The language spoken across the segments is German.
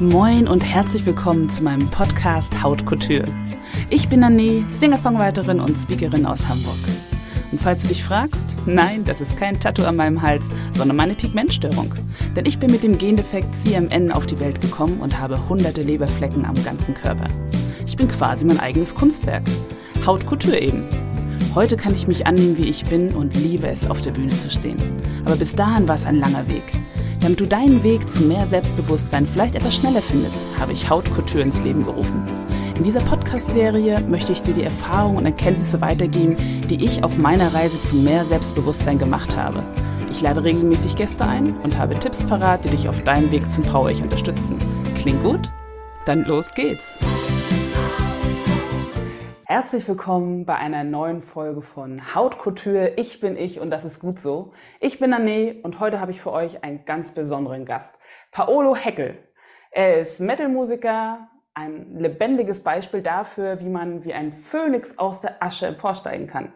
Moin und herzlich willkommen zu meinem Podcast Haut Couture. Ich bin Anne, Singer-Songwriterin und Speakerin aus Hamburg. Und falls du dich fragst, nein, das ist kein Tattoo an meinem Hals, sondern meine Pigmentstörung. Denn ich bin mit dem Gendefekt CMN auf die Welt gekommen und habe hunderte Leberflecken am ganzen Körper. Ich bin quasi mein eigenes Kunstwerk. Haut Couture eben. Heute kann ich mich annehmen, wie ich bin und liebe es, auf der Bühne zu stehen. Aber bis dahin war es ein langer Weg. Damit du deinen Weg zu mehr Selbstbewusstsein vielleicht etwas schneller findest, habe ich Hautkultur ins Leben gerufen. In dieser Podcast-Serie möchte ich dir die Erfahrungen und Erkenntnisse weitergeben, die ich auf meiner Reise zu mehr Selbstbewusstsein gemacht habe. Ich lade regelmäßig Gäste ein und habe Tipps parat, die dich auf deinem Weg zum Power Ich unterstützen. Klingt gut? Dann los geht's! Herzlich willkommen bei einer neuen Folge von Hautkultur. Ich bin ich und das ist gut so. Ich bin Anne und heute habe ich für euch einen ganz besonderen Gast. Paolo Heckel. Er ist Metalmusiker, ein lebendiges Beispiel dafür, wie man wie ein Phönix aus der Asche emporsteigen kann.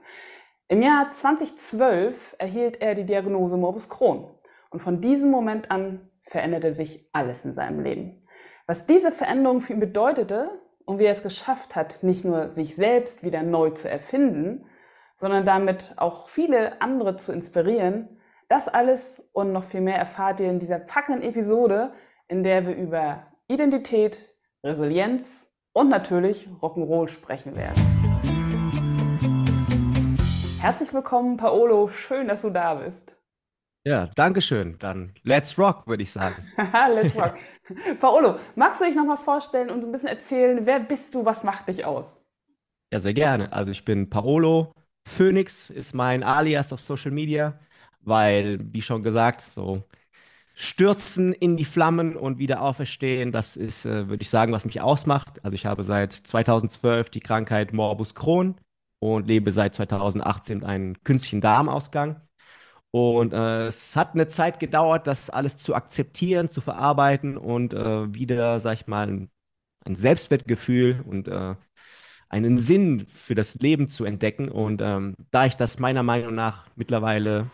Im Jahr 2012 erhielt er die Diagnose Morbus Crohn und von diesem Moment an veränderte sich alles in seinem Leben. Was diese Veränderung für ihn bedeutete, und wie er es geschafft hat, nicht nur sich selbst wieder neu zu erfinden, sondern damit auch viele andere zu inspirieren. Das alles und noch viel mehr erfahrt ihr in dieser packenden Episode, in der wir über Identität, Resilienz und natürlich Rock'n'Roll sprechen werden. Herzlich willkommen, Paolo. Schön, dass du da bist. Ja, danke schön. Dann let's rock, würde ich sagen. let's rock. Paolo, magst du dich nochmal vorstellen und ein bisschen erzählen, wer bist du, was macht dich aus? Ja, sehr gerne. Also ich bin Paolo. Phoenix ist mein Alias auf Social Media, weil, wie schon gesagt, so stürzen in die Flammen und wieder auferstehen, das ist, äh, würde ich sagen, was mich ausmacht. Also ich habe seit 2012 die Krankheit Morbus Crohn und lebe seit 2018 einen künstlichen Darmausgang. Und äh, es hat eine Zeit gedauert, das alles zu akzeptieren, zu verarbeiten und äh, wieder, sag ich mal, ein, Selbstwertgefühl und äh, einen Sinn für das Leben zu entdecken. Und ähm, da ich das meiner Meinung nach mittlerweile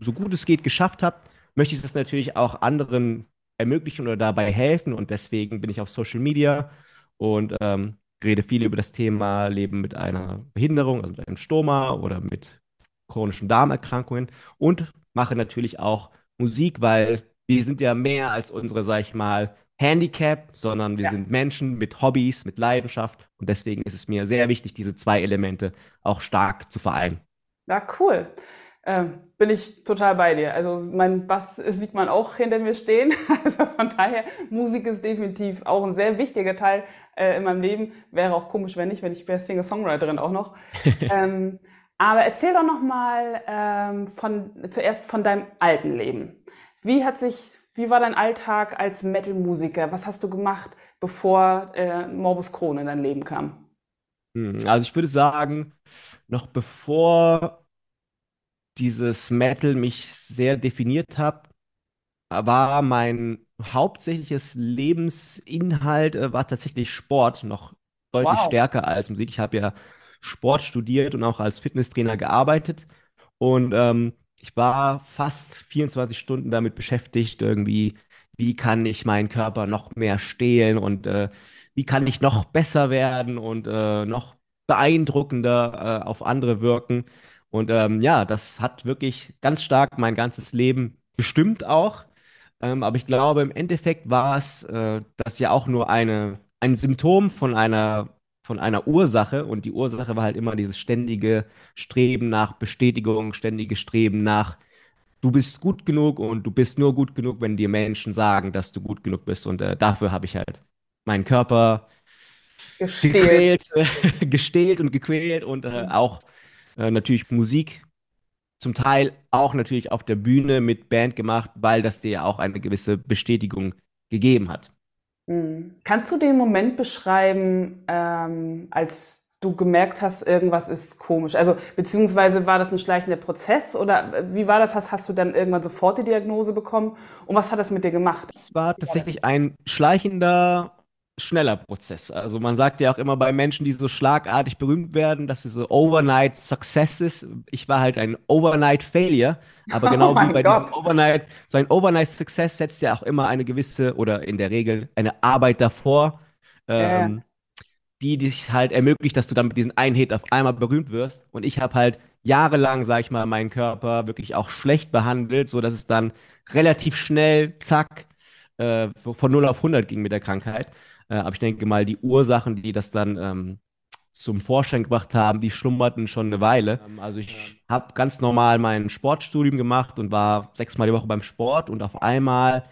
so gut es geht geschafft habe, möchte ich das natürlich auch anderen ermöglichen oder dabei helfen. Und deswegen bin ich auf Social Media und ähm, rede viel über das Thema Leben mit einer Behinderung, also mit einem Stoma oder mit chronischen Darmerkrankungen und mache natürlich auch Musik, weil wir sind ja mehr als unsere, sag ich mal, Handicap, sondern wir ja. sind Menschen mit Hobbys, mit Leidenschaft und deswegen ist es mir sehr wichtig, diese zwei Elemente auch stark zu vereinen. Ja, cool. Äh, bin ich total bei dir. Also mein Bass sieht man auch hinter mir stehen. Also von daher, Musik ist definitiv auch ein sehr wichtiger Teil äh, in meinem Leben. Wäre auch komisch, wenn nicht, wenn ich wäre Singer-Songwriterin auch noch. ähm, aber erzähl doch noch mal ähm, von, zuerst von deinem alten Leben. Wie hat sich, wie war dein Alltag als Metal-Musiker? Was hast du gemacht, bevor äh, Morbus Crohn in dein Leben kam? Hm, also ich würde sagen, noch bevor dieses Metal mich sehr definiert hat, war mein hauptsächliches Lebensinhalt äh, war tatsächlich Sport noch deutlich wow. stärker als Musik. Ich habe ja Sport studiert und auch als Fitnesstrainer gearbeitet. Und ähm, ich war fast 24 Stunden damit beschäftigt, irgendwie, wie kann ich meinen Körper noch mehr stehlen und äh, wie kann ich noch besser werden und äh, noch beeindruckender äh, auf andere wirken. Und ähm, ja, das hat wirklich ganz stark mein ganzes Leben bestimmt auch. Ähm, aber ich glaube, im Endeffekt war es äh, das ja auch nur eine, ein Symptom von einer von einer Ursache und die Ursache war halt immer dieses ständige Streben nach Bestätigung, ständige Streben nach du bist gut genug und du bist nur gut genug, wenn dir Menschen sagen, dass du gut genug bist. Und äh, dafür habe ich halt meinen Körper gequält, äh, gestählt und gequält und äh, auch äh, natürlich Musik. Zum Teil auch natürlich auf der Bühne mit Band gemacht, weil das dir ja auch eine gewisse Bestätigung gegeben hat. Mhm. Kannst du den Moment beschreiben, ähm, als du gemerkt hast, irgendwas ist komisch? Also beziehungsweise war das ein schleichender Prozess oder äh, wie war das? Hast, hast du dann irgendwann sofort die Diagnose bekommen und was hat das mit dir gemacht? Es war tatsächlich ein schleichender schneller Prozess. Also man sagt ja auch immer bei Menschen, die so schlagartig berühmt werden, dass es so Overnight Success ist. Ich war halt ein Overnight Failure, aber Oh genau wie mein bei diesem Gott. Overnight, so ein Overnight Success setzt ja auch immer eine gewisse oder in der Regel eine Arbeit davor, ja. ähm, die dich halt ermöglicht, dass du dann mit diesen einen Hit auf einmal berühmt wirst. Und ich habe halt jahrelang, sag ich mal, meinen Körper wirklich auch schlecht behandelt, so dass es dann relativ schnell, zack, äh, von null auf hundert ging mit der Krankheit. Äh, aber ich denke mal, die Ursachen, die das dann ähm, zum Vorschein gebracht haben, die schlummerten schon eine Weile. Ähm, also ich habe ganz normal mein Sportstudium gemacht und war sechsmal die Woche beim Sport und auf einmal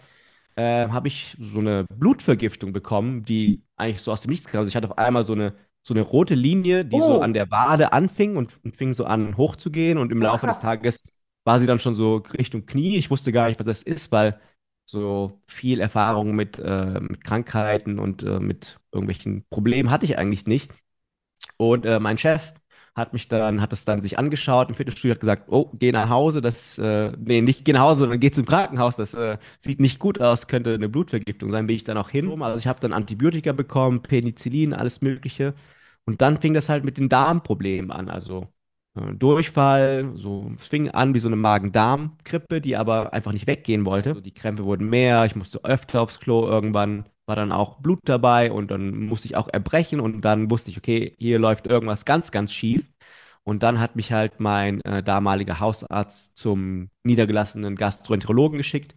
äh, habe ich so eine Blutvergiftung bekommen, die eigentlich so aus dem Nichts kam. Also ich hatte auf einmal so eine, so eine rote Linie, die so an Oh, der Wade anfing und, und fing so an hochzugehen und im oh Laufe des krass. Tages war sie dann schon so Richtung Knie. Ich wusste gar nicht, was das ist, weil so viel Erfahrung mit, äh, mit Krankheiten und äh, mit irgendwelchen Problemen hatte ich eigentlich nicht. Und äh, mein Chef hat mich dann, hat es dann sich angeschaut im Fitnessstudio, hat gesagt, oh, geh nach Hause, das, äh, nee, nicht geh nach Hause, sondern geh zum Krankenhaus, das äh, sieht nicht gut aus, könnte eine Blutvergiftung sein, bin ich dann auch hin. Also ich habe dann Antibiotika bekommen, Penicillin, alles Mögliche. Und dann fing das halt mit den Darmproblemen an, also äh, Durchfall, so, es fing an wie so eine Magen-Darm-Grippe, die aber einfach nicht weggehen wollte. Also die Krämpfe wurden mehr, ich musste öfter aufs Klo, irgendwann war dann auch Blut dabei und dann musste ich auch erbrechen und dann wusste ich, okay, hier läuft irgendwas ganz, ganz schief. Und dann hat mich halt mein äh, damaliger Hausarzt zum niedergelassenen Gastroenterologen geschickt.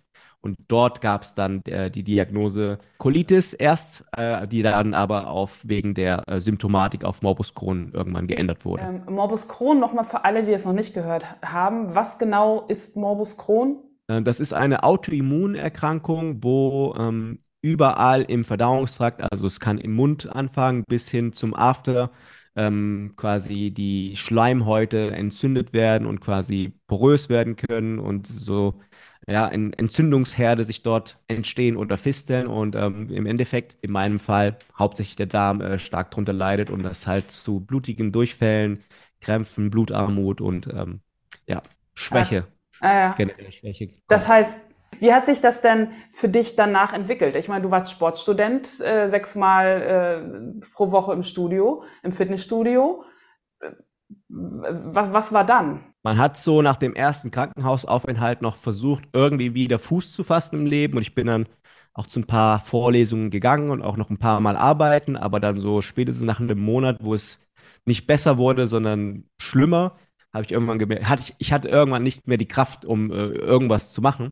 Und dort gab es dann äh, die Diagnose Colitis erst, äh, die dann aber auf wegen der äh, Symptomatik auf Morbus Crohn irgendwann geändert wurde. Ähm, Morbus Crohn, nochmal für alle, die es noch nicht gehört haben. Was genau ist Morbus Crohn? Äh, Das ist eine Autoimmunerkrankung, wo ähm, überall im Verdauungstrakt, also es kann im Mund anfangen bis hin zum After, ähm, quasi die Schleimhäute entzündet werden und quasi porös werden können und so ja, en- Entzündungsherde sich dort entstehen oder fisteln und ähm, im Endeffekt, in meinem Fall, hauptsächlich der Darm äh, stark drunter leidet und das halt zu blutigen Durchfällen, Krämpfen, Blutarmut und ähm, ja, Ah, Schwäche ah, ja. generelle Schwäche Das heißt, wie hat sich das denn für dich danach entwickelt? Ich meine, du warst Sportstudent, äh, sechsmal äh, pro Woche im Studio, im Fitnessstudio. Was, was war dann? Man hat so nach dem ersten Krankenhausaufenthalt noch versucht, irgendwie wieder Fuß zu fassen im Leben. Und ich bin dann auch zu ein paar Vorlesungen gegangen und auch noch ein paar Mal arbeiten. Aber dann so spätestens nach einem Monat, wo es nicht besser wurde, sondern schlimmer, habe ich irgendwann gemerkt, hatte ich, ich hatte irgendwann nicht mehr die Kraft, um äh, irgendwas zu machen.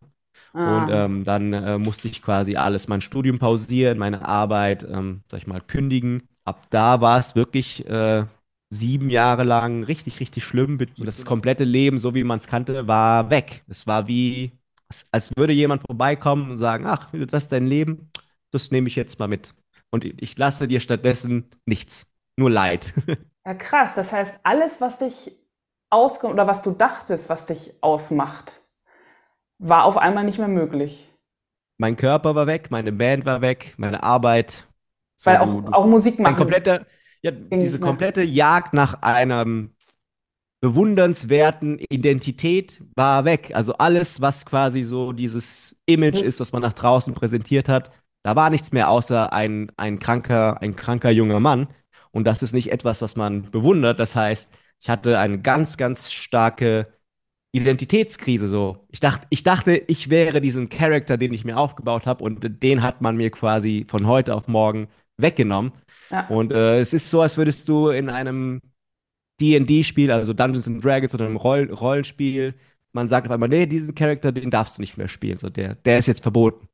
Und Ah, ähm, dann äh, musste ich quasi alles, mein Studium pausieren, meine Arbeit, ähm, sag ich mal, kündigen. Ab da war es wirklich äh, sieben Jahre lang richtig, richtig schlimm. Mit- Das komplette Leben, so wie man es kannte, war weg. Es war wie, als würde jemand vorbeikommen und sagen, ach, das ist dein Leben, das nehme ich jetzt mal mit. Und ich lasse dir stattdessen nichts, nur Leid. ja, krass. Das heißt, alles, was dich ausge oder was du dachtest, was dich ausmacht, war auf einmal nicht mehr möglich. Mein Körper war weg, meine Band war weg, meine Arbeit. Weil So, du, auch, auch Musik machen kompletter, ja, diese komplette Jagd nach einem bewundernswerten Identität war weg. Also alles, was quasi so dieses Image ist, was man nach draußen präsentiert hat, da war nichts mehr außer ein, ein kranker, ein kranker junger Mann. Und das ist nicht etwas, was man bewundert. Das heißt, ich hatte eine ganz, ganz starke Identitätskrise so. Ich dachte, ich dachte, ich wäre diesen Charakter, den ich mir aufgebaut habe, und den hat man mir quasi von heute auf morgen weggenommen. Ja. Und äh, es ist so, als würdest du in einem D&D-Spiel, also Dungeons and Dragons oder einem Roll Rollenspiel, man sagt auf einmal, nee, diesen Charakter, den darfst du nicht mehr spielen. So, der, der ist jetzt verboten.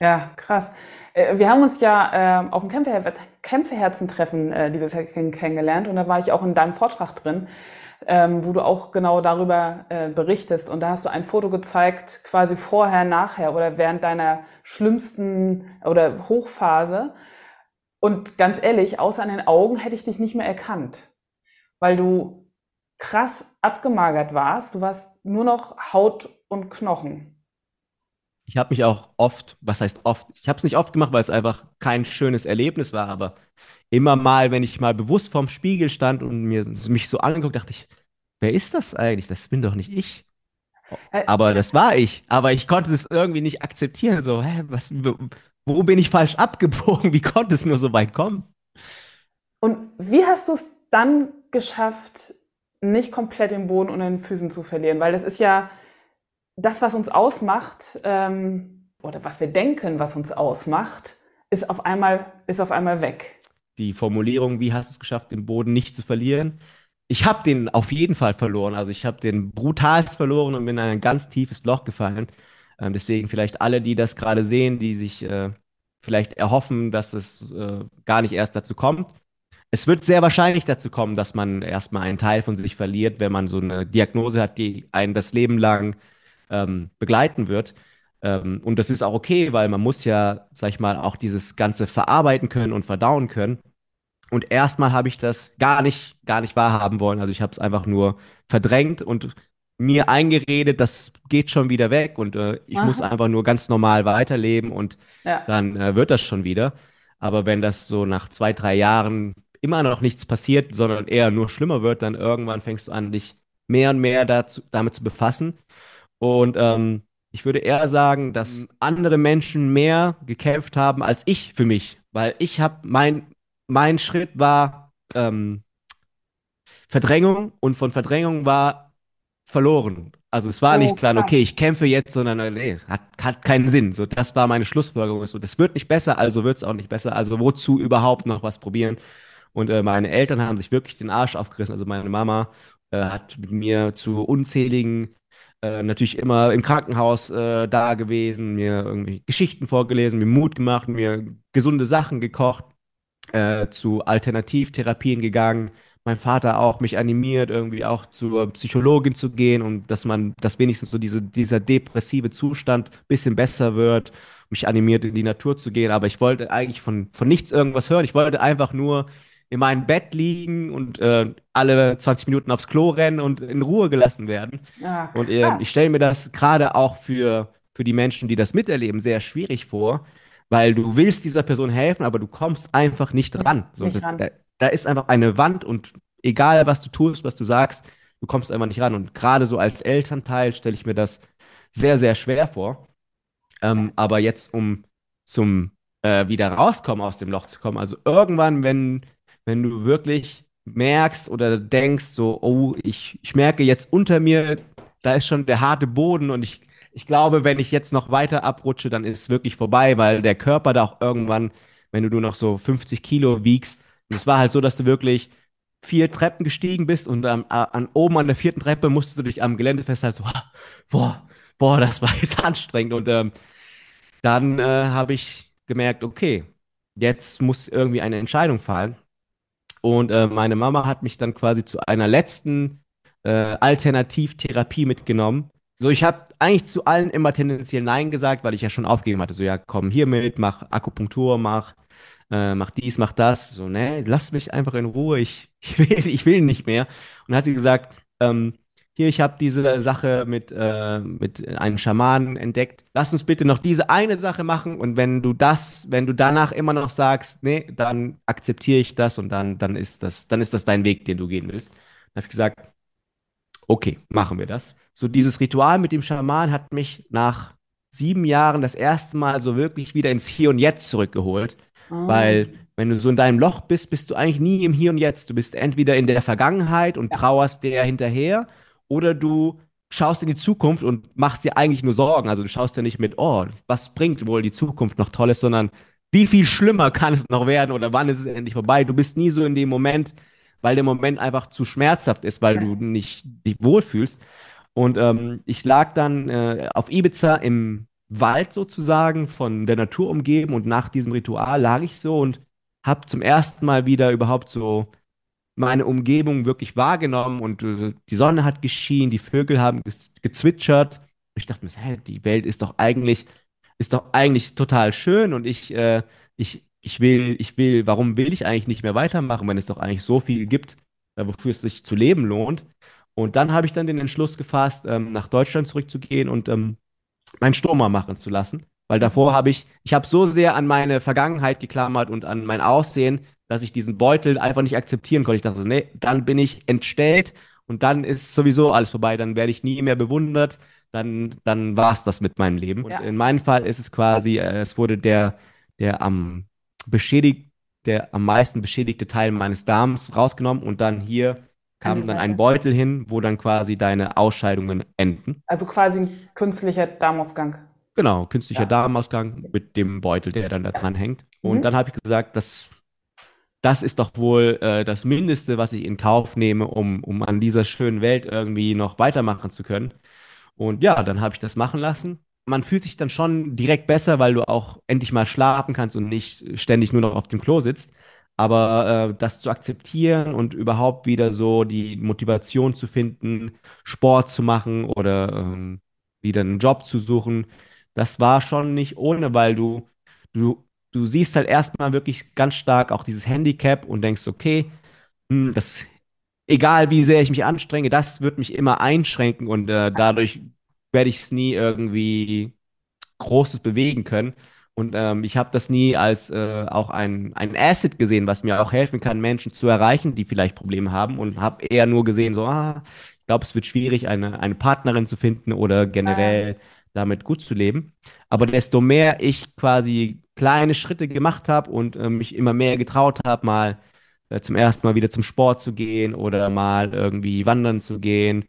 Ja, krass. Äh, Wir haben uns ja ähm, auf dem Kämpfer Kämpferherzentreffen äh, dieses Jahr kenn- kennengelernt und da war ich auch in deinem Vortrag drin, ähm, wo du auch genau darüber äh, berichtest. Und da hast du ein Foto gezeigt, quasi vorher, nachher oder während deiner schlimmsten oder Hochphase. Und ganz ehrlich, außer an den Augen hätte ich dich nicht mehr erkannt, weil du krass abgemagert warst. Du warst nur noch Haut und Knochen. Ich habe mich auch oft, was heißt oft, ich habe es nicht oft gemacht, weil es einfach kein schönes Erlebnis war, aber immer mal, wenn ich mal bewusst vorm Spiegel stand und mir mich so angeguckt, dachte ich, wer ist das eigentlich? Das bin doch nicht ich. Äh, Aber das war ich. Aber ich konnte es irgendwie nicht akzeptieren. So, hä, was, wo bin ich falsch abgebogen? Wie konnte es nur so weit kommen? Und wie hast du es dann geschafft, nicht komplett den Boden unter den Füßen zu verlieren? Weil das ist ja das, was uns ausmacht, ähm, oder was wir denken, was uns ausmacht, ist auf einmal, ist auf einmal weg. Die Formulierung, wie hast du es geschafft, den Boden nicht zu verlieren? Ich habe den auf jeden Fall verloren. Also ich habe den brutalst verloren und bin in ein ganz tiefes Loch gefallen. Ähm, deswegen vielleicht alle, die das gerade sehen, die sich äh, vielleicht erhoffen, dass es äh, gar nicht erst dazu kommt. Es wird sehr wahrscheinlich dazu kommen, dass man erstmal einen Teil von sich verliert, wenn man so eine Diagnose hat, die einen das Leben lang ähm, begleiten wird. Ähm, und das ist auch okay, weil man muss ja, sag ich mal, auch dieses Ganze verarbeiten können und verdauen können. Und erstmal habe ich das gar nicht, gar nicht wahrhaben wollen. Also ich habe es einfach nur verdrängt und mir eingeredet, das geht schon wieder weg und äh, ich Aha. muss einfach nur ganz normal weiterleben und ja. dann äh, wird das schon wieder. Aber wenn das so nach zwei, drei Jahren immer noch nichts passiert, sondern eher nur schlimmer wird, dann irgendwann fängst du an, dich mehr und mehr dazu, damit zu befassen. Und ähm, ich würde eher sagen, dass andere Menschen mehr gekämpft haben als ich für mich, weil ich habe mein mein Schritt war ähm, Verdrängung und von Verdrängung war verloren. Also es war oh, nicht klar, okay, ich kämpfe jetzt, sondern äh, nee, hat, hat keinen Sinn. So, das war meine Schlussfolgerung. So, das wird nicht besser, also wird es auch nicht besser. Also wozu überhaupt noch was probieren? Und äh, meine Eltern haben sich wirklich den Arsch aufgerissen. Also meine Mama äh, hat mit mir zu unzähligen, äh, natürlich immer im Krankenhaus äh, da gewesen, mir irgendwie Geschichten vorgelesen, mir Mut gemacht, mir gesunde Sachen gekocht, äh, zu Alternativtherapien gegangen mein Vater auch mich animiert, irgendwie auch zur Psychologin zu gehen und dass man, dass wenigstens so diese, dieser depressive Zustand ein bisschen besser wird, mich animiert, in die Natur zu gehen. Aber ich wollte eigentlich von, von nichts irgendwas hören. Ich wollte einfach nur in meinem Bett liegen und äh, alle 20 Minuten aufs Klo rennen und in Ruhe gelassen werden. Ja, und äh, ich stelle mir das gerade auch für, für die Menschen, die das miterleben, sehr schwierig vor, weil du willst dieser Person helfen, aber du kommst einfach nicht ran. So, nicht ran. Da, da ist einfach eine Wand und egal, was du tust, was du sagst, du kommst einfach nicht ran. Und gerade so als Elternteil stelle ich mir das sehr, sehr schwer vor. Ähm, aber jetzt, um zum äh, wieder rauskommen aus dem Loch zu kommen, also irgendwann, wenn, wenn du wirklich merkst oder denkst, so, oh, ich, ich merke jetzt unter mir, da ist schon der harte Boden und ich, ich glaube, wenn ich jetzt noch weiter abrutsche, dann ist es wirklich vorbei, weil der Körper da auch irgendwann, wenn du nur noch so 50 Kilo wiegst, und es war halt so, dass du wirklich vier Treppen gestiegen bist und ähm, an oben an der vierten Treppe musstest du dich am Gelände festhalten, so, boah, boah, das war jetzt anstrengend. Und ähm, dann äh, habe ich gemerkt, okay, jetzt muss irgendwie eine Entscheidung fallen. Und äh, meine Mama hat mich dann quasi zu einer letzten äh, Alternativtherapie mitgenommen. So, ich habe eigentlich zu allen immer tendenziell Nein gesagt, weil ich ja schon aufgegeben hatte. So, ja, komm hier mit, mach Akupunktur, mach äh, mach dies, mach das. So, ne, lass mich einfach in Ruhe, ich, ich, will, ich will nicht mehr. Und dann hat sie gesagt, ähm, hier, ich habe diese Sache mit, äh, mit einem Schamanen entdeckt. Lass uns bitte noch diese eine Sache machen und wenn du das, wenn du danach immer noch sagst, nee, dann akzeptiere ich das und dann, dann ist das, dann ist das dein Weg, den du gehen willst. Dann habe ich gesagt, okay, machen wir das. So dieses Ritual mit dem Schaman hat mich nach sieben Jahren das erste Mal so wirklich wieder ins Hier und Jetzt zurückgeholt. Oh. Weil wenn du so in deinem Loch bist, bist du eigentlich nie im Hier und Jetzt. Du bist entweder in der Vergangenheit und ja. trauerst der hinterher oder du schaust in die Zukunft und machst dir eigentlich nur Sorgen. Also du schaust ja nicht mit, oh, was bringt wohl die Zukunft noch Tolles, sondern wie viel schlimmer kann es noch werden oder wann ist es endlich vorbei? Du bist nie so in dem Moment, weil der Moment einfach zu schmerzhaft ist, weil du nicht dich wohlfühlst. Und ähm, ich lag dann äh, auf Ibiza im Wald sozusagen von der Natur umgeben und nach diesem Ritual lag ich so und habe zum ersten Mal wieder überhaupt so meine Umgebung wirklich wahrgenommen und äh, die Sonne hat geschienen, die Vögel haben gezwitschert. Ich dachte mir, hey, die Welt ist doch eigentlich ist doch eigentlich total schön und ich äh, ich ich will ich will, warum will ich eigentlich nicht mehr weitermachen, wenn es doch eigentlich so viel gibt, äh, wofür es sich zu leben lohnt? Und dann habe ich dann den Entschluss gefasst, ähm, nach Deutschland zurückzugehen und ähm, meinen Stürmer machen zu lassen. Weil davor habe ich, ich habe so sehr an meine Vergangenheit geklammert und an mein Aussehen, dass ich diesen Beutel einfach nicht akzeptieren konnte. Ich dachte so, nee, dann bin ich entstellt und dann ist sowieso alles vorbei. Dann werde ich nie mehr bewundert. dann, dann war es das mit meinem Leben. Und Ja. in meinem Fall ist es quasi, äh, es wurde der, der am beschädigt, der am meisten beschädigte Teil meines Darms rausgenommen und dann hier kam die dann ein Beutel hin, wo dann quasi deine Ausscheidungen enden. Also quasi ein künstlicher Darmausgang. Genau, künstlicher Ja. Darmausgang mit dem Beutel, der dann da dran hängt. Und Mhm. dann habe ich gesagt, das, das ist doch wohl äh, das Mindeste, was ich in Kauf nehme, um, um an dieser schönen Welt irgendwie noch weitermachen zu können. Und ja, dann habe ich das machen lassen. Man fühlt sich dann schon direkt besser, weil du auch endlich mal schlafen kannst und nicht ständig nur noch auf dem Klo sitzt. Aber äh, das zu akzeptieren und überhaupt wieder so die Motivation zu finden, Sport zu machen oder ähm, wieder einen Job zu suchen, das war schon nicht ohne, weil du, du, du siehst halt erstmal wirklich ganz stark auch dieses Handicap und denkst, okay, hm, das, egal wie sehr ich mich anstrenge, das wird mich immer einschränken und äh, dadurch werde ich es nie irgendwie Großes bewegen können. Und ähm, ich habe das nie als äh, auch ein, ein Asset gesehen, was mir auch helfen kann, Menschen zu erreichen, die vielleicht Probleme haben. Und habe eher nur gesehen, so, ah, ich glaube, es wird schwierig, eine, eine Partnerin zu finden oder generell damit gut zu leben. Aber desto mehr ich quasi kleine Schritte gemacht habe und äh, mich immer mehr getraut habe, mal äh, zum ersten Mal wieder zum Sport zu gehen oder mal irgendwie wandern zu gehen.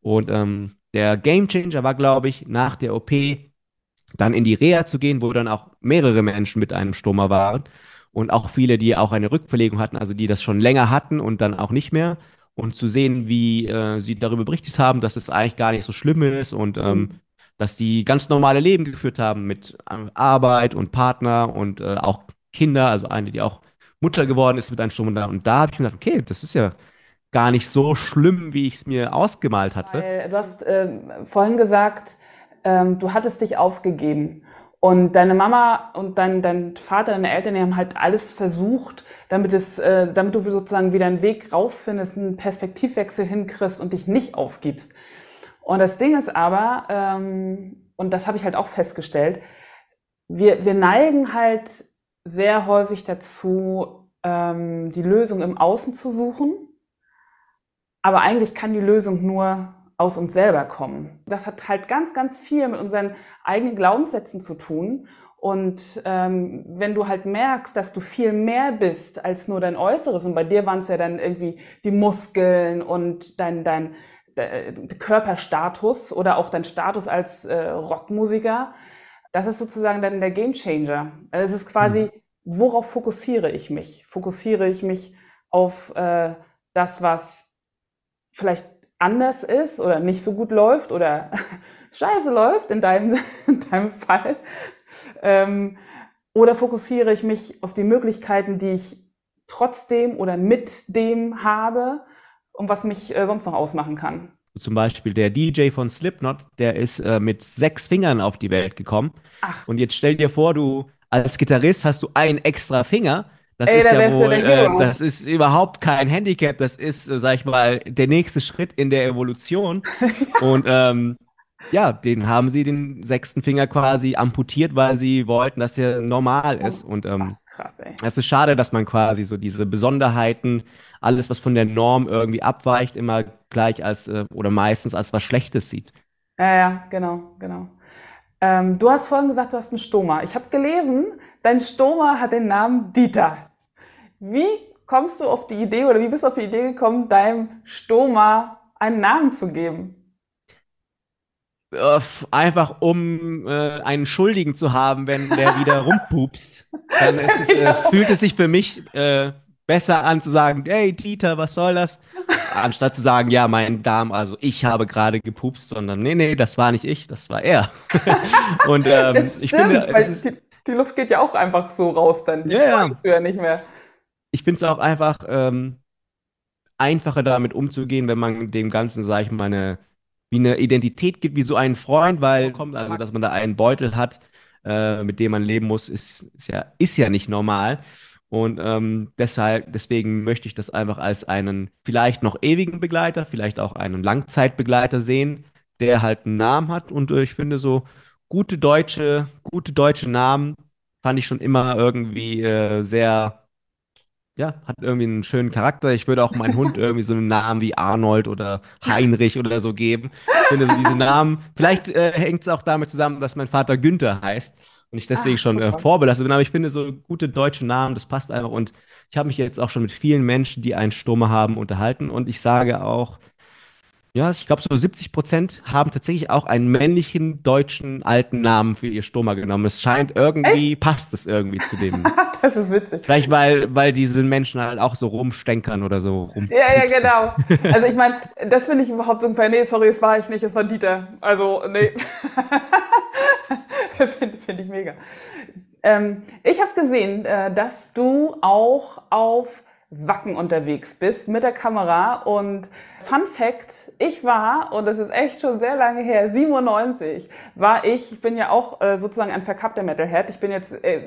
Und ähm, der Gamechanger war, glaube ich, nach der OP dann in die Reha zu gehen, wo dann auch mehrere Menschen mit einem Stoma waren und auch viele, die auch eine Rückverlegung hatten, also die das schon länger hatten und dann auch nicht mehr. Und zu sehen, wie äh, sie darüber berichtet haben, dass es eigentlich gar nicht so schlimm ist und ähm, dass die ganz normale Leben geführt haben mit äh, Arbeit und Partner und äh, auch Kinder, also eine, die auch Mutter geworden ist mit einem Stoma. Und da habe ich mir gedacht, okay, das ist ja gar nicht so schlimm, wie ich es mir ausgemalt hatte. Weil du hast ähm, vorhin gesagt, ähm, du hattest dich aufgegeben. Und deine Mama und dein, dein Vater, deine Eltern, die haben halt alles versucht, damit es, äh, damit du sozusagen wieder einen Weg rausfindest, einen Perspektivwechsel hinkriegst und dich nicht aufgibst. Und das Ding ist aber, ähm, und das habe ich halt auch festgestellt, wir, wir neigen halt sehr häufig dazu, ähm, die Lösung im Außen zu suchen. Aber eigentlich kann die Lösung nur aus uns selber kommen. Das hat halt ganz, ganz viel mit unseren eigenen Glaubenssätzen zu tun. Und ähm, wenn du halt merkst, dass du viel mehr bist als nur dein Äußeres, und bei dir waren es ja dann irgendwie die Muskeln und dein, dein äh, Körperstatus oder auch dein Status als äh, Rockmusiker, das ist sozusagen dann der Gamechanger. Also es ist quasi, worauf fokussiere ich mich? Fokussiere ich mich auf äh, das, was vielleicht anders ist oder nicht so gut läuft oder scheiße läuft in deinem, in deinem Fall? Ähm, oder fokussiere ich mich auf die Möglichkeiten, die ich trotzdem oder mit dem habe und was mich äh, sonst noch ausmachen kann? Zum Beispiel der DJ von Slipknot, der ist äh, mit sechs Fingern auf die Welt gekommen. Ach. Und jetzt stell dir vor, du als Gitarrist hast du einen extra Finger. Das Ey, ist ja wohl, äh, das ist überhaupt kein Handicap. Das ist, äh, sag ich mal, der nächste Schritt in der Evolution. Und ähm, ja, den haben sie den sechsten Finger quasi amputiert, weil sie wollten, dass er normal ist. Und ähm, Krass, ey. es ist schade, dass man quasi so diese Besonderheiten, alles, was von der Norm irgendwie abweicht, immer gleich als äh, oder meistens als was Schlechtes sieht. Ja, ja, genau, genau. Ähm, du hast vorhin gesagt, du hast einen Stoma. Ich habe gelesen, dein Stoma hat den Namen Dieter. Wie kommst du auf die Idee oder wie bist du auf die Idee gekommen, deinem Stoma einen Namen zu geben? Äh, einfach um äh, einen Schuldigen zu haben, wenn der wieder rumpupst. Dann es, äh, fühlt es sich für mich äh, besser an zu sagen, hey Dieter, was soll das? Anstatt zu sagen, ja, mein Darm, also ich habe gerade gepupst, sondern nee, nee, das war nicht ich, das war er. Und ähm, Das ich stimmt, finde, es ist, die, Luft geht ja auch einfach so raus dann. Die Ja, ja nicht mehr. ich finde es auch einfach ähm, einfacher damit umzugehen, wenn man dem Ganzen, sage ich mal, eine, wie eine Identität gibt, wie so einen Freund, weil kommt, also dass man da einen Beutel hat, äh, mit dem man leben muss, ist, ist ja, ist ja nicht normal. Und ähm, deshalb, deswegen möchte ich das einfach als einen vielleicht noch ewigen Begleiter, vielleicht auch einen Langzeitbegleiter sehen, der halt einen Namen hat. Und äh, ich finde so gute deutsche, gute deutsche Namen fand ich schon immer irgendwie äh, sehr ja, hat irgendwie einen schönen Charakter. Ich würde auch meinem Hund irgendwie so einen Namen wie Arnold oder Heinrich oder so geben. Ich finde so diese Namen, vielleicht äh, hängt es auch damit zusammen, dass mein Vater Günther heißt und ich deswegen Ah, schon äh, vorbelastet bin. Aber ich finde so gute deutsche Namen, das passt einfach. Und ich habe mich jetzt auch schon mit vielen Menschen, die einen Stoma haben, unterhalten. Und ich sage auch, ja, ich glaube, so 70 Prozent haben tatsächlich auch einen männlichen deutschen alten Namen für ihr Stoma genommen. Es scheint irgendwie, Echt? passt es irgendwie zu dem. Das ist witzig. Vielleicht, weil, weil diese Menschen halt auch so rumstenkern oder so Ja, ja, rumpupsen. genau. Also ich meine, das finde ich überhaupt so ein Nee, sorry, das war ich nicht, es war Dieter. Also, nee. Finde find ich mega. Ähm, ich habe gesehen, äh, dass du auch auf Wacken unterwegs bist mit der Kamera und Fun Fact, ich war, und das ist echt schon sehr lange her, 97 war ich, ich bin ja auch äh, sozusagen ein verkappter Metalhead, ich bin jetzt, äh,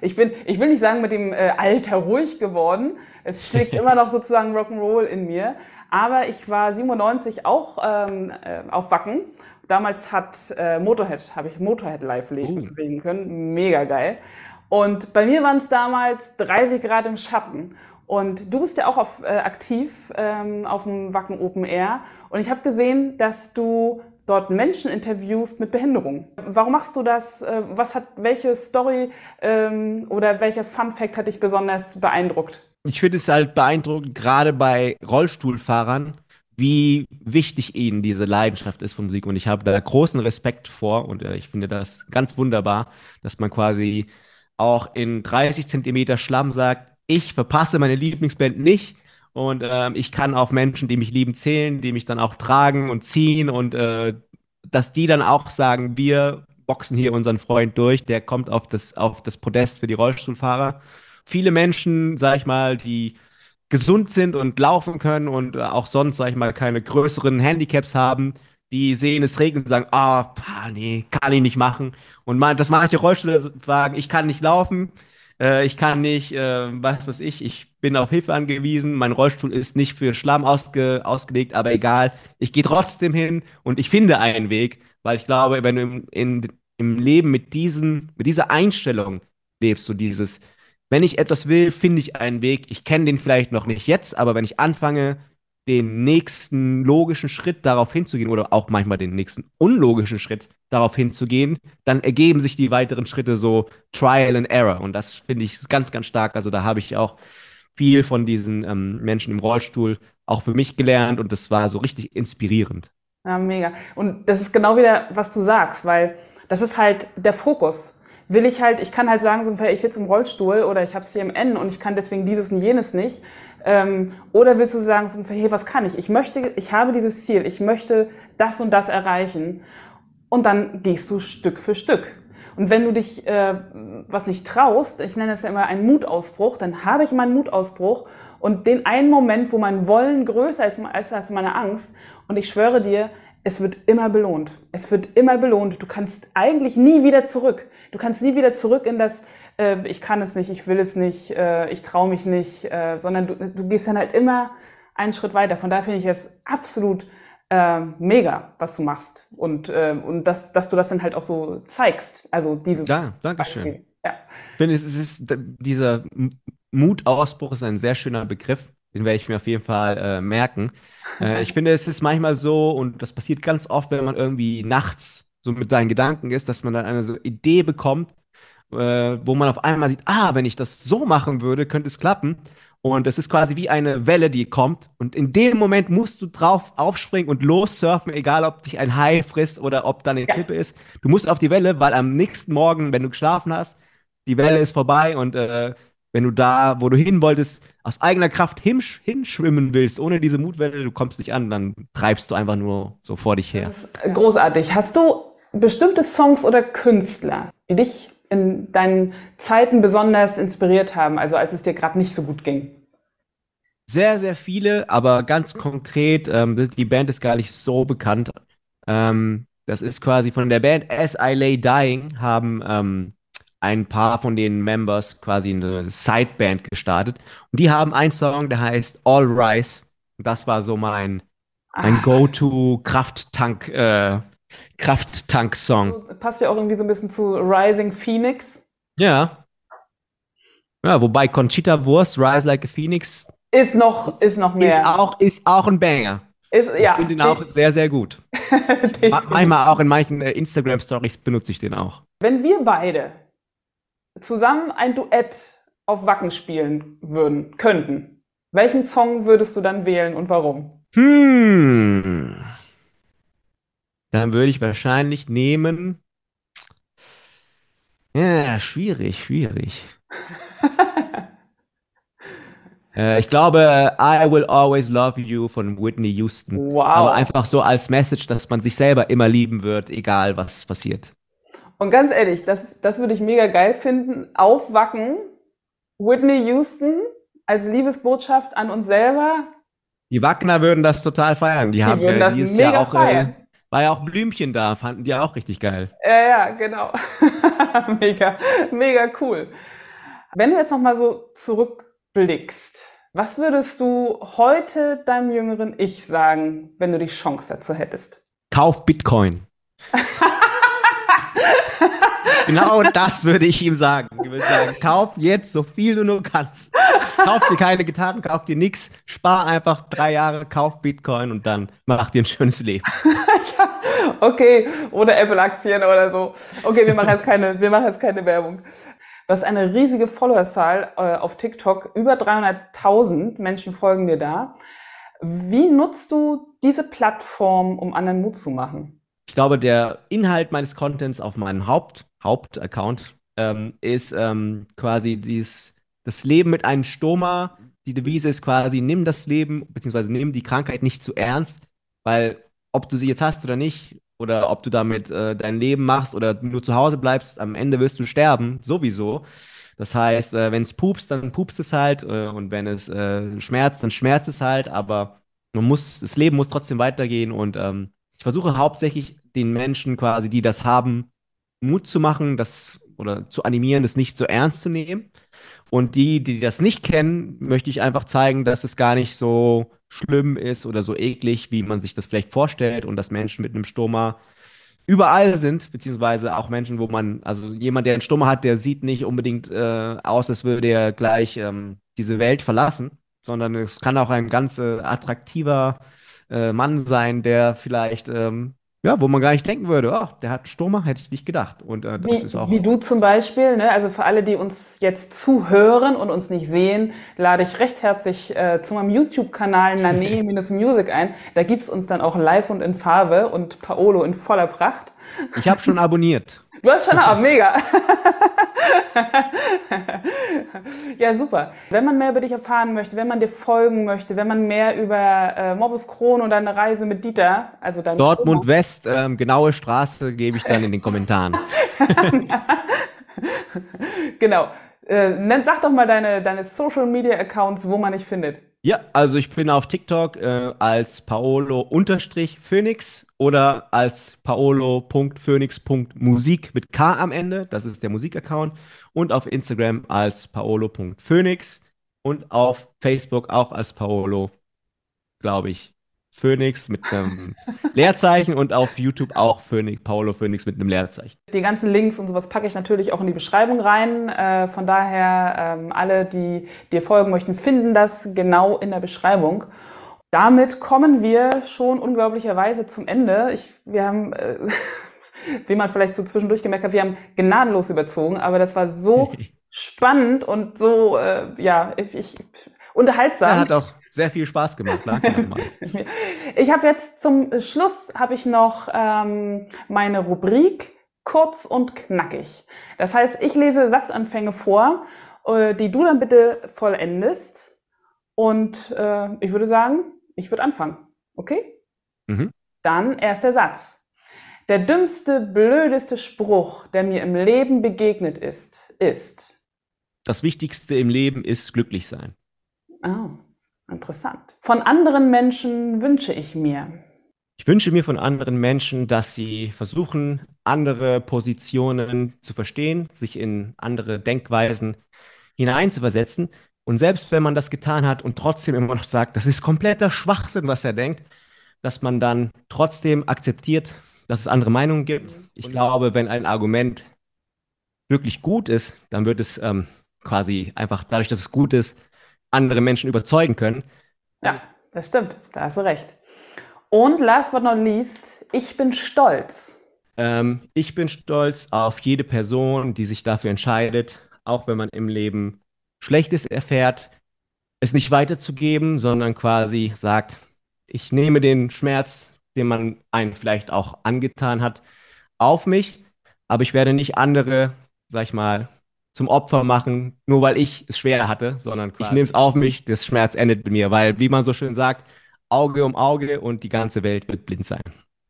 ich bin, ich will nicht sagen mit dem äh, Alter ruhig geworden, es schlägt immer noch sozusagen Rock'n'Roll in mir, aber ich war 97 auch ähm, äh, auf Wacken Damals hat äh, Motorhead, habe ich Motorhead live Oh. sehen können. Mega geil. Und bei mir waren es damals 30 Grad im Schatten. Und du bist ja auch auf, äh, aktiv ähm, auf dem Wacken Open Air. Und ich habe gesehen, dass du dort Menschen interviewst mit Behinderung. Warum machst du das? Äh, Was hat, welche Story ähm, oder welcher Fun Fact hat dich besonders beeindruckt? Ich finde es halt beeindruckend, gerade bei Rollstuhlfahrern, wie wichtig ihnen diese Leidenschaft ist von Musik. Und ich habe da großen Respekt vor und äh, ich finde das ganz wunderbar, dass man quasi auch in 30 Zentimeter Schlamm sagt, ich verpasse meine Lieblingsband nicht. Und ähm, ich kann auf Menschen, die mich lieben, zählen, die mich dann auch tragen und ziehen und äh, dass die dann auch sagen, wir boxen hier unseren Freund durch, der kommt auf das, auf das Podest für die Rollstuhlfahrer. Viele Menschen, sag ich mal, die gesund sind und laufen können und äh, auch sonst, sag ich mal, keine größeren Handicaps haben, die sehen es regnen und sagen, ah, pah, nee, kann ich nicht machen. Und man, dass manche Rollstühler sagen, ich kann nicht laufen, äh, ich kann nicht, äh, was weiß ich, ich bin auf Hilfe angewiesen, mein Rollstuhl ist nicht für Schlamm ausge, ausgelegt, aber egal, ich gehe trotzdem hin und ich finde einen Weg, weil ich glaube, wenn du im, in, im Leben mit diesen, mit dieser Einstellung lebst, so dieses, wenn ich etwas will, finde ich einen Weg. Ich kenne den vielleicht noch nicht jetzt, aber wenn ich anfange, den nächsten logischen Schritt darauf hinzugehen oder auch manchmal den nächsten unlogischen Schritt darauf hinzugehen, dann ergeben sich die weiteren Schritte so Trial and Error. Und das finde ich ganz, ganz stark. Also da habe ich auch viel von diesen ähm, Menschen im Rollstuhl auch für mich gelernt und das war so richtig inspirierend. Ja, mega. Und das ist genau wieder, was du sagst, weil das ist halt der Fokus. Will ich halt, ich kann halt sagen, so, ich sitze im Rollstuhl oder ich habe CMN und ich kann deswegen dieses und jenes nicht. Ähm, oder willst du sagen, so, hey, was kann ich? Ich möchte, ich habe dieses Ziel, ich möchte das und das erreichen. Und dann gehst du Stück für Stück. Und wenn du dich äh, was nicht traust, ich nenne das ja immer einen Mutausbruch, dann habe ich meinen Mutausbruch und den einen Moment, wo mein Wollen größer ist als, als meine Angst. Und ich schwöre dir, es wird immer belohnt. Es wird immer belohnt. Du kannst eigentlich nie wieder zurück. Du kannst nie wieder zurück in das, äh, ich kann es nicht, ich will es nicht, äh, ich traue mich nicht, äh, sondern du, du gehst dann halt immer einen Schritt weiter. Von daher finde ich es absolut äh, mega, was du machst. Und, äh, und dass, dass du das dann halt auch so zeigst. Also diese Ja, danke schön. Beispiele. Ja. Ich finde, es ist, dieser Mutausbruch ist ein sehr schöner Begriff. Den werde ich mir auf jeden Fall äh, merken. Äh, ich finde, es ist manchmal so, und das passiert ganz oft, wenn man irgendwie nachts so mit seinen Gedanken ist, dass man dann eine so Idee bekommt, äh, wo man auf einmal sieht, ah, wenn ich das so machen würde, könnte es klappen. Und es ist quasi wie eine Welle, die kommt. Und in dem Moment musst du drauf aufspringen und lossurfen, egal ob dich ein Hai frisst oder ob da eine Ja. Klippe ist. Du musst auf die Welle, weil am nächsten Morgen, wenn du geschlafen hast, die Welle ist vorbei und äh, wenn du da, wo du hin wolltest, aus eigener Kraft hinsch hinschwimmen willst, ohne diese Mutwelle, du kommst nicht an, dann treibst du einfach nur so vor dich her. Das ist großartig. Hast du bestimmte Songs oder Künstler, die dich in deinen Zeiten besonders inspiriert haben, also als es dir gerade nicht so gut ging? Sehr, sehr viele, aber ganz konkret, ähm, die Band ist gar nicht so bekannt. Ähm, das ist quasi von der Band As I Lay Dying, haben ähm, ein paar von den Members quasi eine Sideband gestartet. Und die haben einen Song, der heißt All Rise. Und das war so mein, mein Ah. Go-To-Krafttank, äh, Krafttank-Song. Passt ja auch irgendwie so ein bisschen zu Rising Phoenix. Ja, Ja, wobei Conchita Wurst, Rise Like a Phoenix, Ist noch, ist noch ist mehr. auch, ist auch ein Banger. Ist, Ich ja, finde ihn auch sehr, sehr gut. Manchmal auch in manchen äh, Instagram-Stories benutze ich den auch. Wenn wir beide zusammen ein Duett auf Wacken spielen würden, könnten, welchen Song würdest du dann wählen und warum? Hm. Dann würde ich wahrscheinlich nehmen. Ja, schwierig, schwierig. Äh, ich glaube, I Will Always Love You von Whitney Houston. Aber Wow. einfach so als Message, dass man sich selber immer lieben wird, egal was passiert. Und ganz ehrlich, das, das würde ich mega geil finden. Auf Wacken, Whitney Houston als Liebesbotschaft an uns selber. Die Wagner würden das total feiern. Die Die haben würden äh, das dieses mega Jahr auch, äh, feiern. War ja auch Blümchen da, fanden die auch richtig geil. Ja, ja, genau. Mega, mega cool. Wenn du jetzt noch mal so zurückblickst, was würdest du heute deinem jüngeren Ich sagen, wenn du die Chance dazu hättest? Kauf Bitcoin. Genau das würde ich ihm sagen. Ich würde sagen, kauf jetzt so viel du nur kannst. Kauf dir keine Gitarren, kauf dir nichts, spar einfach drei Jahre, kauf Bitcoin und dann mach dir ein schönes Leben. Okay, oder Apple-Aktien oder so. Okay, wir machen jetzt keine, wir machen jetzt keine Werbung. Du hast eine riesige Followerzahl äh, auf TikTok. Über 300.000 Menschen folgen dir da. Wie nutzt du diese Plattform, um anderen Mut zu machen? Ich glaube, der Inhalt meines Contents auf meinem Haupt, Hauptaccount ähm, ist ähm, quasi dies, das Leben mit einem Stoma. Die Devise ist quasi, nimm das Leben, beziehungsweise nimm die Krankheit nicht zu ernst, weil ob du sie jetzt hast oder nicht, oder ob du damit äh, dein Leben machst oder nur zu Hause bleibst, am Ende wirst du sterben, sowieso. Das heißt, äh, wenn es pupst, dann pupst es halt, äh, und wenn es äh, schmerzt, dann schmerzt es halt, aber man muss, das Leben muss trotzdem weitergehen und ähm, ich versuche hauptsächlich den Menschen quasi, die das haben, Mut zu machen, das oder zu animieren, das nicht so ernst zu nehmen. Und die, die das nicht kennen, möchte ich einfach zeigen, dass es gar nicht so schlimm ist oder so eklig, wie man sich das vielleicht vorstellt und dass Menschen mit einem Stoma überall sind, beziehungsweise auch Menschen, wo man, also jemand, der einen Stoma hat, der sieht nicht unbedingt äh, aus, als würde er gleich ähm, diese Welt verlassen, sondern es kann auch ein ganz äh, attraktiver äh, Mann sein, der vielleicht, ähm, ja, wo man gar nicht denken würde, oh, der hat Stoma, hätte ich nicht gedacht. Und äh, das Wie, ist auch. wie du zum Beispiel, ne? Also für alle, die uns jetzt zuhören und uns nicht sehen, lade ich recht herzlich äh, zu meinem YouTube-Kanal Nane-Music ein. Da gibt's uns dann auch live und in Farbe und Paolo in voller Pracht. Ich habe schon abonniert. Du hast schon ab, mega. ja, super. Wenn man mehr über dich erfahren möchte, wenn man dir folgen möchte, wenn man mehr über äh, Morbus Crohn und deine Reise mit Dieter, also deinem Dortmund West, ähm, genaue Straße gebe ich dann in den Kommentaren. Genau. Äh, sag doch mal deine, deine Social Media Accounts, wo man dich findet. Ja, also ich bin auf TikTok äh, als Paolo-Phoenix oder als paolo.phoenix.musik mit K am Ende. Das ist der Musikaccount. Und auf Instagram als paolo.phoenix und auf Facebook auch als Paolo, glaube ich, Phoenix mit einem Leerzeichen und auf YouTube auch Phoenix, Paolo Phoenix mit einem Leerzeichen. Die ganzen Links und sowas packe ich natürlich auch in die Beschreibung rein. Äh, von daher, ähm, alle, die dir folgen möchten, finden das genau in der Beschreibung. Damit kommen wir schon unglaublicherweise zum Ende. Ich, wir haben, äh, wie man vielleicht so zwischendurch gemerkt hat, wir haben gnadenlos überzogen, aber das war so spannend und so, äh, ja, ich, ich Ja, unterhaltsam. hat auch sehr viel Spaß gemacht. Danke nochmal. Ich habe jetzt zum Schluss habe ich noch ähm, meine Rubrik kurz und knackig. Das heißt, ich lese Satzanfänge vor, äh, die du dann bitte vollendest. Und äh, ich würde sagen, ich würde anfangen. Okay? Mhm. Dann erster Satz. Der dümmste, blödeste Spruch, der mir im Leben begegnet ist, ist. Das Wichtigste im Leben ist glücklich sein. Oh, interessant. Von anderen Menschen wünsche ich mir. Ich wünsche mir von anderen Menschen, dass sie versuchen, andere Positionen zu verstehen, sich in andere Denkweisen hineinzuversetzen. Und selbst wenn man das getan hat und trotzdem immer noch sagt, das ist kompletter Schwachsinn, was er denkt, dass man dann trotzdem akzeptiert, dass es andere Meinungen gibt. Ich glaube, wenn ein Argument wirklich gut ist, dann wird es ähm, quasi einfach dadurch, dass es gut ist, andere Menschen überzeugen können. Ja, das stimmt, da hast du recht. Und last but not least, ich bin stolz. Ähm, ich bin stolz auf jede Person, die sich dafür entscheidet, auch wenn man im Leben Schlechtes erfährt, es nicht weiterzugeben, sondern quasi sagt, ich nehme den Schmerz, den man einen vielleicht auch angetan hat, auf mich, aber ich werde nicht andere, sag ich mal, zum Opfer machen, nur weil ich es schwer hatte, sondern ich nehme es auf mich, das Schmerz endet mit mir, weil, wie man so schön sagt, Auge um Auge und die ganze Welt wird blind sein.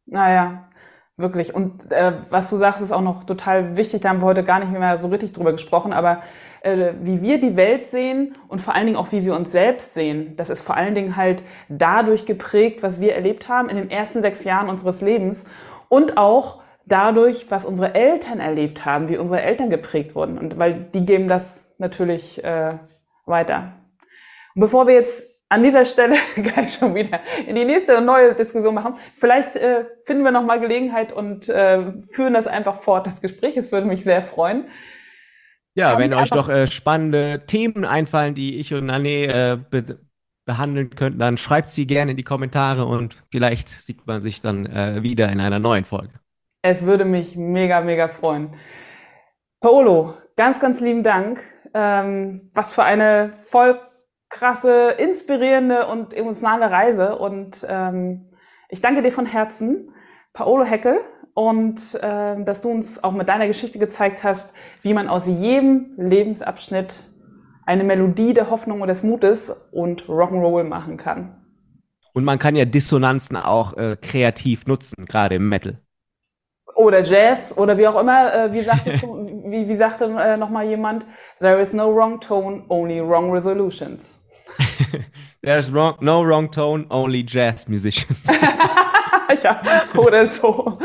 Naja, wirklich. Und äh, was du sagst, ist auch noch total wichtig. Da haben wir heute gar nicht mehr so richtig drüber gesprochen, aber äh, wie wir die Welt sehen und vor allen Dingen auch wie wir uns selbst sehen, das ist vor allen Dingen halt dadurch geprägt, was wir erlebt haben in den ersten sechs Jahren unseres Lebens und auch dadurch, was unsere Eltern erlebt haben, wie unsere Eltern geprägt wurden. Und weil die geben das natürlich äh, weiter. Und bevor wir jetzt an dieser Stelle gleich schon wieder in die nächste neue Diskussion machen. Vielleicht äh, finden wir noch mal Gelegenheit und äh, führen das einfach fort, das Gespräch. Es würde mich sehr freuen. Ja, Kann wenn euch noch äh, spannende Themen einfallen, die ich und Nane äh, be behandeln könnten, dann schreibt sie gerne in die Kommentare und vielleicht sieht man sich dann äh, wieder in einer neuen Folge. Es würde mich mega, mega freuen. Paolo, ganz, ganz lieben Dank. Ähm, was für eine voll krasse, inspirierende und emotionale Reise. Und ähm, ich danke dir von Herzen, Paolo Heckel, und äh, dass du uns auch mit deiner Geschichte gezeigt hast, wie man aus jedem Lebensabschnitt eine Melodie der Hoffnung und des Mutes und Rock'n'Roll machen kann. Und man kann ja Dissonanzen auch äh, kreativ nutzen, gerade im Metal. Oder Jazz oder wie auch immer. Äh, wie sagte, wie, wie sagte äh, nochmal jemand? There is no wrong tone, only wrong resolutions. There's wrong, no wrong tone, only jazz musicians. ja, oder so.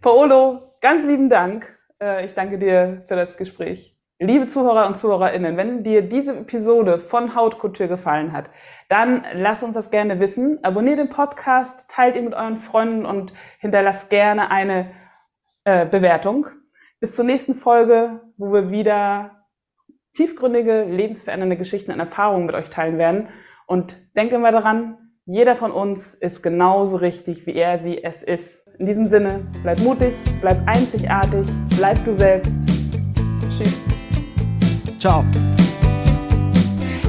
Paolo, ganz lieben Dank. Äh, ich danke dir für das Gespräch. Liebe Zuhörer und ZuhörerInnen, wenn dir diese Episode von Hautkultur gefallen hat, dann lass uns das gerne wissen. Abonniert den Podcast, teilt ihn mit euren Freunden und hinterlasst gerne eine äh, Bewertung. Bis zur nächsten Folge, wo wir wieder tiefgründige, lebensverändernde Geschichten und Erfahrungen mit euch teilen werden. Und denkt immer daran, jeder von uns ist genauso richtig, wie er sie es ist. In diesem Sinne, bleib mutig, bleib einzigartig, bleib du selbst. Tschüss. Ciao.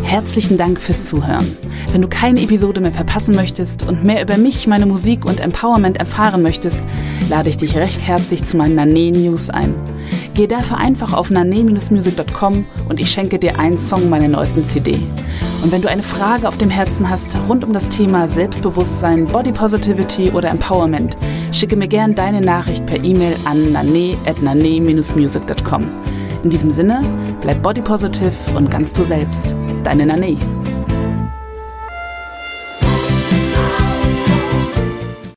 Herzlichen Dank fürs Zuhören. Wenn du keine Episode mehr verpassen möchtest und mehr über mich, meine Musik und Empowerment erfahren möchtest, lade ich dich recht herzlich zu meinen Nane News ein. Geh dafür einfach auf nane-music.com und ich schenke dir einen Song meiner neuesten CD. Und wenn du eine Frage auf dem Herzen hast rund um das Thema Selbstbewusstsein, Body Positivity oder Empowerment, schicke mir gern deine Nachricht per E-Mail an nane-music.com. In diesem Sinne, bleib body positive und ganz du selbst. Deine Nane.